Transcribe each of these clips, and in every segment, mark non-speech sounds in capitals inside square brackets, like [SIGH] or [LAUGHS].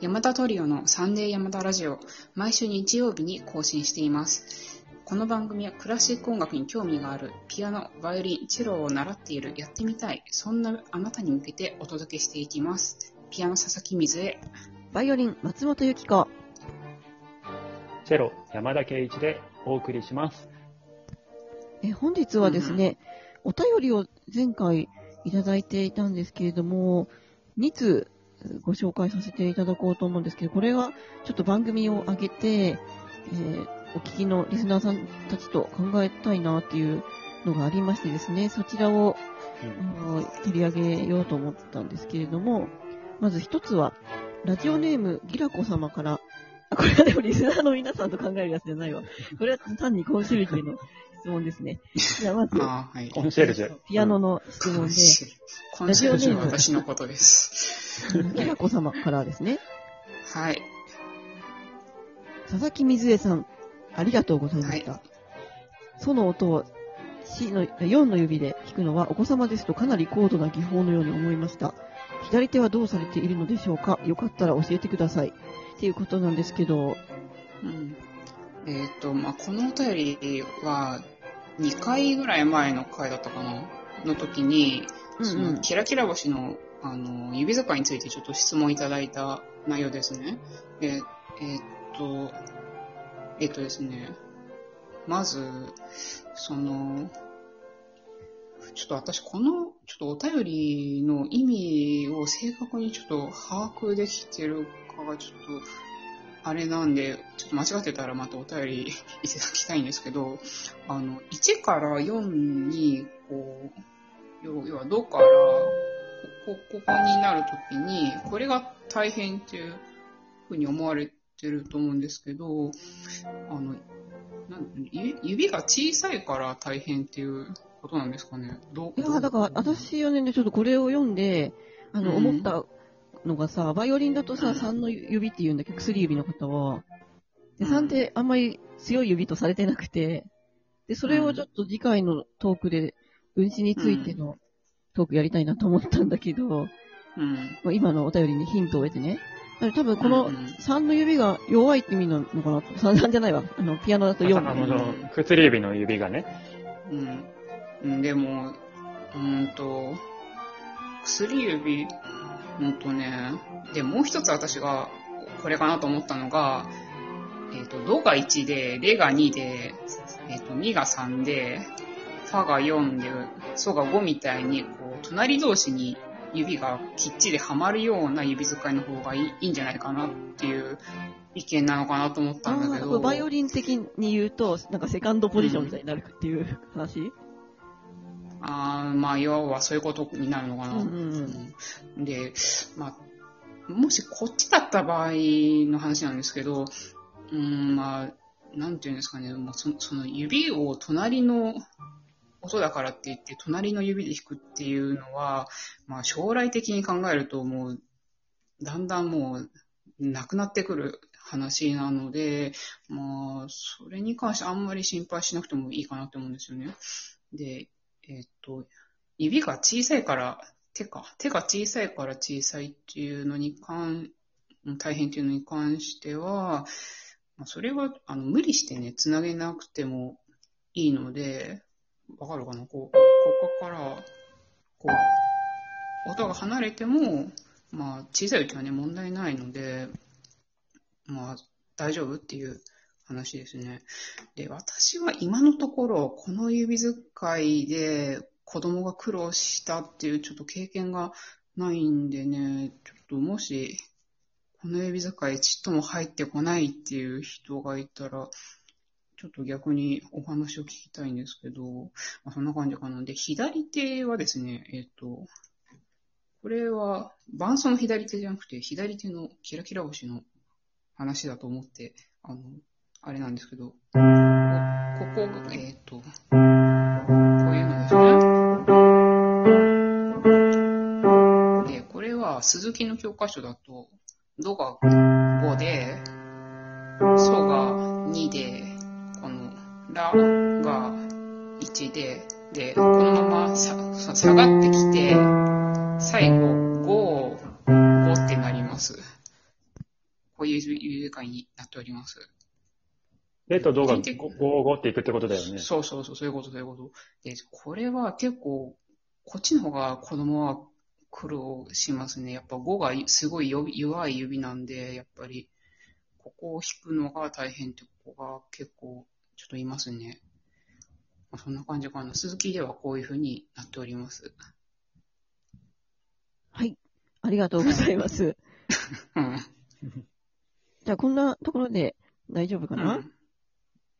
山田トリオのサンデー山田ラジオ、毎週日曜日に更新しています。この番組はクラシック音楽に興味がある、ピアノ、バイオリン、チェロを習っている、やってみたい、そんなあなたに向けてお届けしていきます。ピアノ佐々木水江。バイオリン、松本由紀子。チェロ、山田圭一でお送りします。え本日はですね、お便りを前回いただいていたんですけれども、2通ご紹介させていただこうと思うんですけど、これはちょっと番組を上げて、えーお聞きのリスナーさんたちと考えたいなっていうのがありましてですね、そちらをあの取り上げようと思ったんですけれども、まず一つは、ラジオネームギラコ様から、あ、これはでもリスナーの皆さんと考えるやつじゃないわ。これは単にコンシェルジュの質問ですね。[LAUGHS] じゃあまず、あーはい。コンシェルジュ。ピアノの質問で、コンシェルジュは私のことです。ギラコ様からですね、はい。佐々木水江さん、ありがとうございました。はその音を C の4の指で弾くのはお子様ですとかなり高度な技法のように思いました。左手はどうされているのでしょうか？よかったら教えてください。っていうことなんですけど、うんえっ、と、まあ、このお便りは、2回ぐらい前の回だったかな？の時に、そうんうんのキラキラ星のあの指使いについてちょっと質問いただいた内容ですね。で、えっ、と、えっ、とですね、まず、その、ちょっと私この、ちょっとお便りの意味を正確にちょっと把握できてるかがちょっと、あれなんで、ちょっと間違ってたらまたお便りいただきたいんですけど、[LAUGHS] あの、1から4に、こう、要要は、どから、ここ、ここになるときに、これが大変っていうふうに思われてると思うんですけど、あの、なん指指が小さいから大変っていうことなんですかね？どう？いや、だから私はね、ちょっとこれを読んで、あの、うん思ったのがさ、バイオリンだとさ、3の指って言うんだけど、薬指の方は。で、うん3ってあんまり強い指とされてなくて、で、それをちょっと次回のトークで、運指についてのトークやりたいなと思ったんだけど、うん。まあ今のお便りにヒントを得てね。多分このうん3の指が弱いって意味なのかな ?3 じゃないわ。あの、ピアノだと4。あの、その薬指の指がね。うんうん。でも、うーんと、薬指のとね、で、もう一つ私がこれかなと思ったのが、えっ、と、ドが1で、レが2で、えっ、と、ミが3で、ファが4で、ソが5みたいに、こう、隣同士に指がきっちりはまるような指使いの方がいいんじゃないかなっていう意見なのかなと思ったんだけど。バイオリン的に言うと、なんかセカンドポジションみたいになるっていう話、あーまあ、要はそういうことになるのかな。うんうんうんで、まあ、もしこっちだった場合の話なんですけど、うん、まあ、なんていうんですかね、もうそその指を隣の音だからって言って、隣の指で弾くっていうのは、まあ、将来的に考えると、もう、だんだんもう、なくなってくる話なので、まあ、それに関してあんまり心配しなくてもいいかなと思うんですよね。で、えっと、指が小さいから、手か、手が小さいから小さいっていうのに関、大変っていうのに関しては、まあ、それは、あの、無理してね、つなげなくてもいいので、わかるかな？こう、ここから、こう、音が離れても、まあ、小さいうちはね、問題ないので、まあ、大丈夫っていう話ですね。で、私は今のところ、この指使いで子供が苦労したっていうちょっと経験がないんでね、ちょっともし、この指使いちっとも入ってこないっていう人がいたら、ちょっと逆にお話を聞きたいんですけど、まあ、そんな感じかな。で、左手はですね、えっ、と、これは伴奏の左手じゃなくて、左手のキラキラ星の話だと思って、あの、あれなんですけど、こここが、えっ、と、こういうのですね。で、これは鈴木の教科書だと、ドが5で、ソが2で、このラが1で、で、このまま下がってきて、最後、5、5ってなります。こういう指使いになっております。レとドが結5、5っていくってことだよね。そうそうそう、そういうこと、そういうこと。で、これは結構、こっちの方が子供は苦労しますね。やっぱ5がすごい弱弱い指なんで、やっぱり、ここを弾くのが大変って子が結構ちょっといますね。まあ、そんな感じかな。鈴木ではこういう風になっております。はい。ありがとうございます。うん。[LAUGHS] じゃあ、こんなところで大丈夫かな、うん。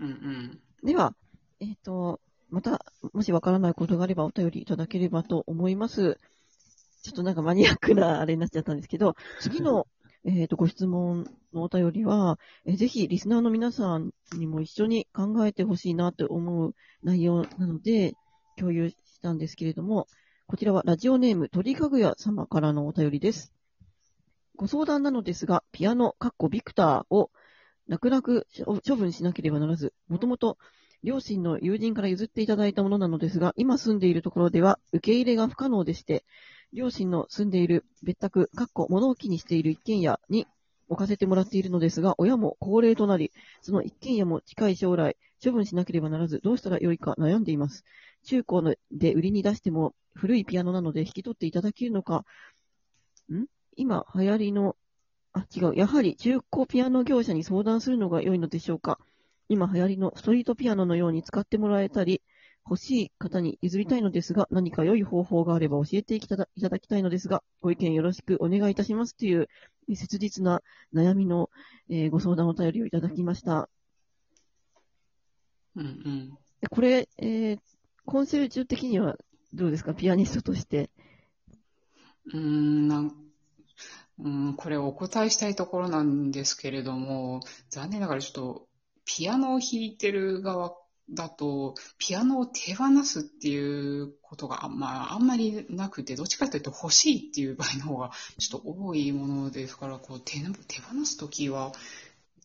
うんうん。では、えっ、と、また、もしわからないことがあればお便りいただければと思います。ちょっとなんかマニアックなあれになっちゃったんですけど、次の、えっ、と、ご質問のお便りは、えーぜひリスナーの皆さんにも一緒に考えてほしいなと思う内容なので、共有したんですけれども、こちらはラジオネーム鳥かぐや様からのお便りです。ご相談なのですが、ピアノ、カッコビクターを楽々処分しなければならず、もともと両親の友人から譲っていただいたものなのですが、今住んでいるところでは受け入れが不可能でして、両親の住んでいる別宅、かっこ物置にしている一軒家に置かせてもらっているのですが、親も高齢となり、その一軒家も近い将来、処分しなければならず、どうしたらよいか悩んでいます。中古で売りに出しても古いピアノなので引き取っていただけるのか、ん？今流行りの、あ、違う。やはり中古ピアノ業者に相談するのが良いのでしょうか？今流行りのストリートピアノのように使ってもらえたり、欲しい方に譲りたいのですが、何か良い方法があれば教えていただきたいのですが、ご意見よろしくお願いいたしますという切実な悩みの、えーご相談お便りをいただきました。うんうん。でこれ、えーコンセルジュ的にはどうですか？ピアニストとして。うーん、なんうん、これお答えしたいところなんですけれども、残念ながらちょっと、ピアノを弾いてる側だと、ピアノを手放すっていうことが、まあ、あんまりなくて、どっちかというと欲しいっていう場合の方がちょっと多いものですから、こう手手放すときは、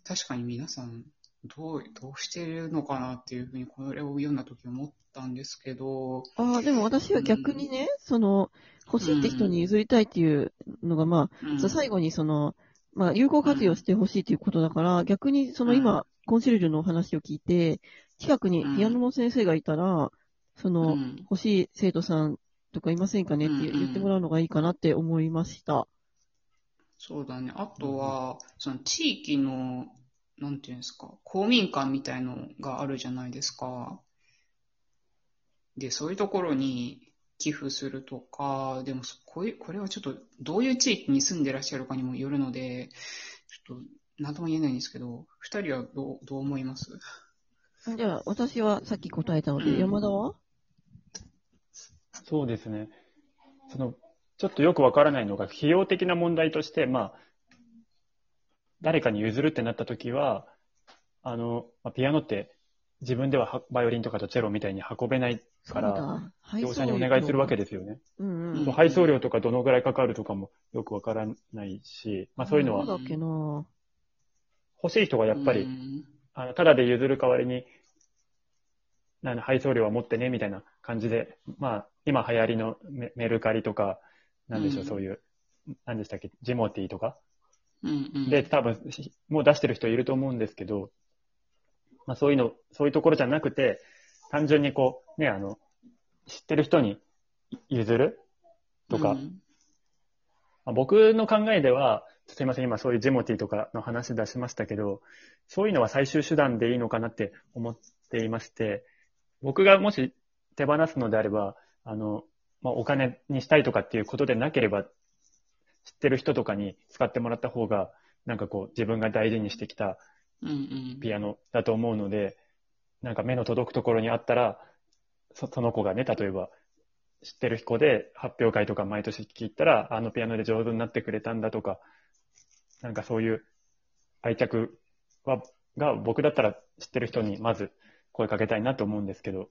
確かに皆さん、どう、どうしてるのかなっていうふうに、これを読んだとき思ったんですけど、ああ、でも私は逆にね、その、欲しいって人に譲りたいっていうのが、まあ、うん。最後にその、まあ、有効活用してほしいということだから、逆にその今、コンシェルジュのお話を聞いて、近くにピアノの先生がいたら、その、うん。欲しい生徒さんとかいませんかねってうんうん。言ってもらうのがいいかなって思いました。そうだね。あとは、その地域の、なんていうんですか、公民館みたいのがあるじゃないですか。で、そういうところに寄付するとか、でもそこういう、これはちょっとどういう地域に住んでらっしゃるかにもよるので、ちょっと何とも言えないんですけど、二人はどう、どう思います？じゃあ、私はさっき答えたので、うん山田は？そうですね。その、ちょっとよくわからないのが、費用的な問題として、まあ、誰かに譲るってなった時は、あの、まあピアノって自分でははバイオリンとかとチェロみたいに運べないから。業者にお願いするわけで。ですよね。うんうん。配送料とかどのぐらいかかるとかもよくわからないし、まあそういうのは欲しい人がやっぱり、うんあの、ただで譲る代わりに、なんだ配送料は持ってね、みたいな感じで、まあ、今流行りのメメルカリとか、なんでしょう、うんそういう、なんでしたっけ、ジモティとか。うんうん。で、多分、しもう出してる人いると思うんですけど、まあそういうの、そういうところじゃなくて、単純にこう、ね、あの、知ってる人に譲る？とか、うん。まあ僕の考えでは、すいません、今そういうジモティとかの話出しましたけど、そういうのは最終手段でいいのかなって思っていまして、僕がもし手放すのであれば、あの、まあ、お金にしたいとかっていうことでなければ、知ってる人とかに使ってもらった方が、なんかこう自分が大事にしてきた。ピアノだと思うので、なんか目の届くところにあったら、そその子がね、例えば知ってる子で発表会とか毎年聞いたら、あのピアノで上手になってくれたんだとか、なんかそういう愛着は、が僕だったら知ってる人にまず声かけたいなと思うんですけど、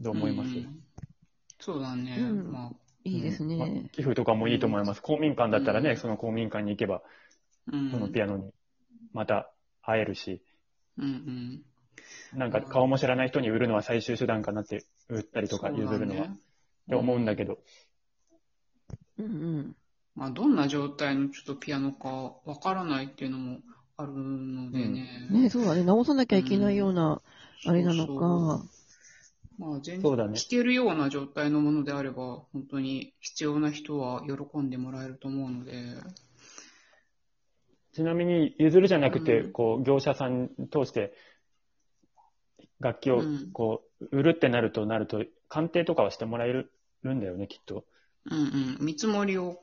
どう思います、うんそうだね。うんまあ、いいですまあね。寄付とかもいいと思います。公民館だったらね、うんその公民館に行けば、うん。そのピアノにまた会えるし、うんうん。なんか顔も知らない人に売るのは最終手段かなって、売ったりとか譲るのは、ねて思うんだけど、うんうん。まあ、どんな状態のちょっとピアノかわからないっていうのもあるのでね。ね、そうだね。直さなきゃいけないような、あれなのそうか。まあ、全然聞けるような状態のものであれば、本当に必要な人は喜んでもらえると思うので、ちなみに、譲るじゃなくて、うんこう、業者さん通して、楽器をうん、こう、売るってなるとなると、鑑定とかはしてもらえるんだよね、きっと。うんうん、見積もりを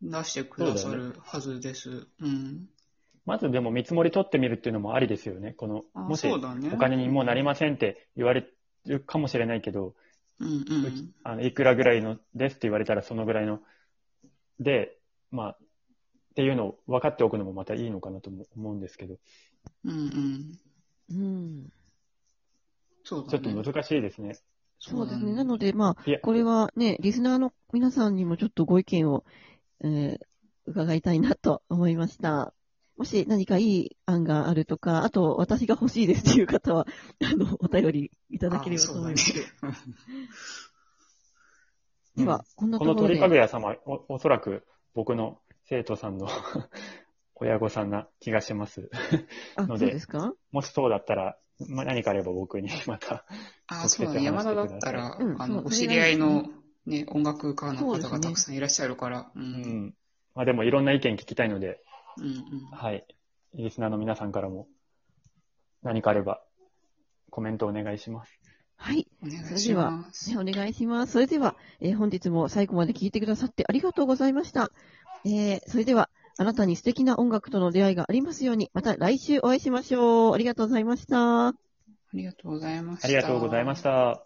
出してくださるはずです。うん。まずでも見積もり取ってみるっていうのもありですよね。この、あもし。お金にもうなりませんって言われるかもしれないけど、うんうん。あのいくらぐらいのですって言われたらそのぐらいの、で、まあ、っていうのを分かっておくのもまたいいのかなとも思うんですけど、うんうん。うん。そうだね。ちょっと難しいですね。そうですね。なので、まあこれはね、リスナーの皆さんにもちょっとご意見を、えー伺いたいなと思いました。もし何かいい案があるとか、あと私が欲しいですっていう方は、[LAUGHS] あの、お便りいただければと思います。ね [LAUGHS] では、こんなことのころで。鳥かぐや様お、おそらく僕の生徒さんの [LAUGHS] 親御さんな気がします。あ、のでですか？もしそうだったら、まあ、何かあれば僕にまた、あ、そうだね。山田だったら、うんあの、お知り合いのね、音楽家の方がたくさんいらっしゃるから。う。うんん。まあでもいろんな意見聞きたいので、うんうん。はい。リスナーの皆さんからも何かあればコメントお願いします。はい。お願いします。ね、お願いします。それでは、えー本日も最後まで聞いてくださってありがとうございました。えーそれでは、あなたに素敵な音楽との出会いがありますように、また来週お会いしましょう。ありがとうございました。ありがとうございました。ありがとうございました。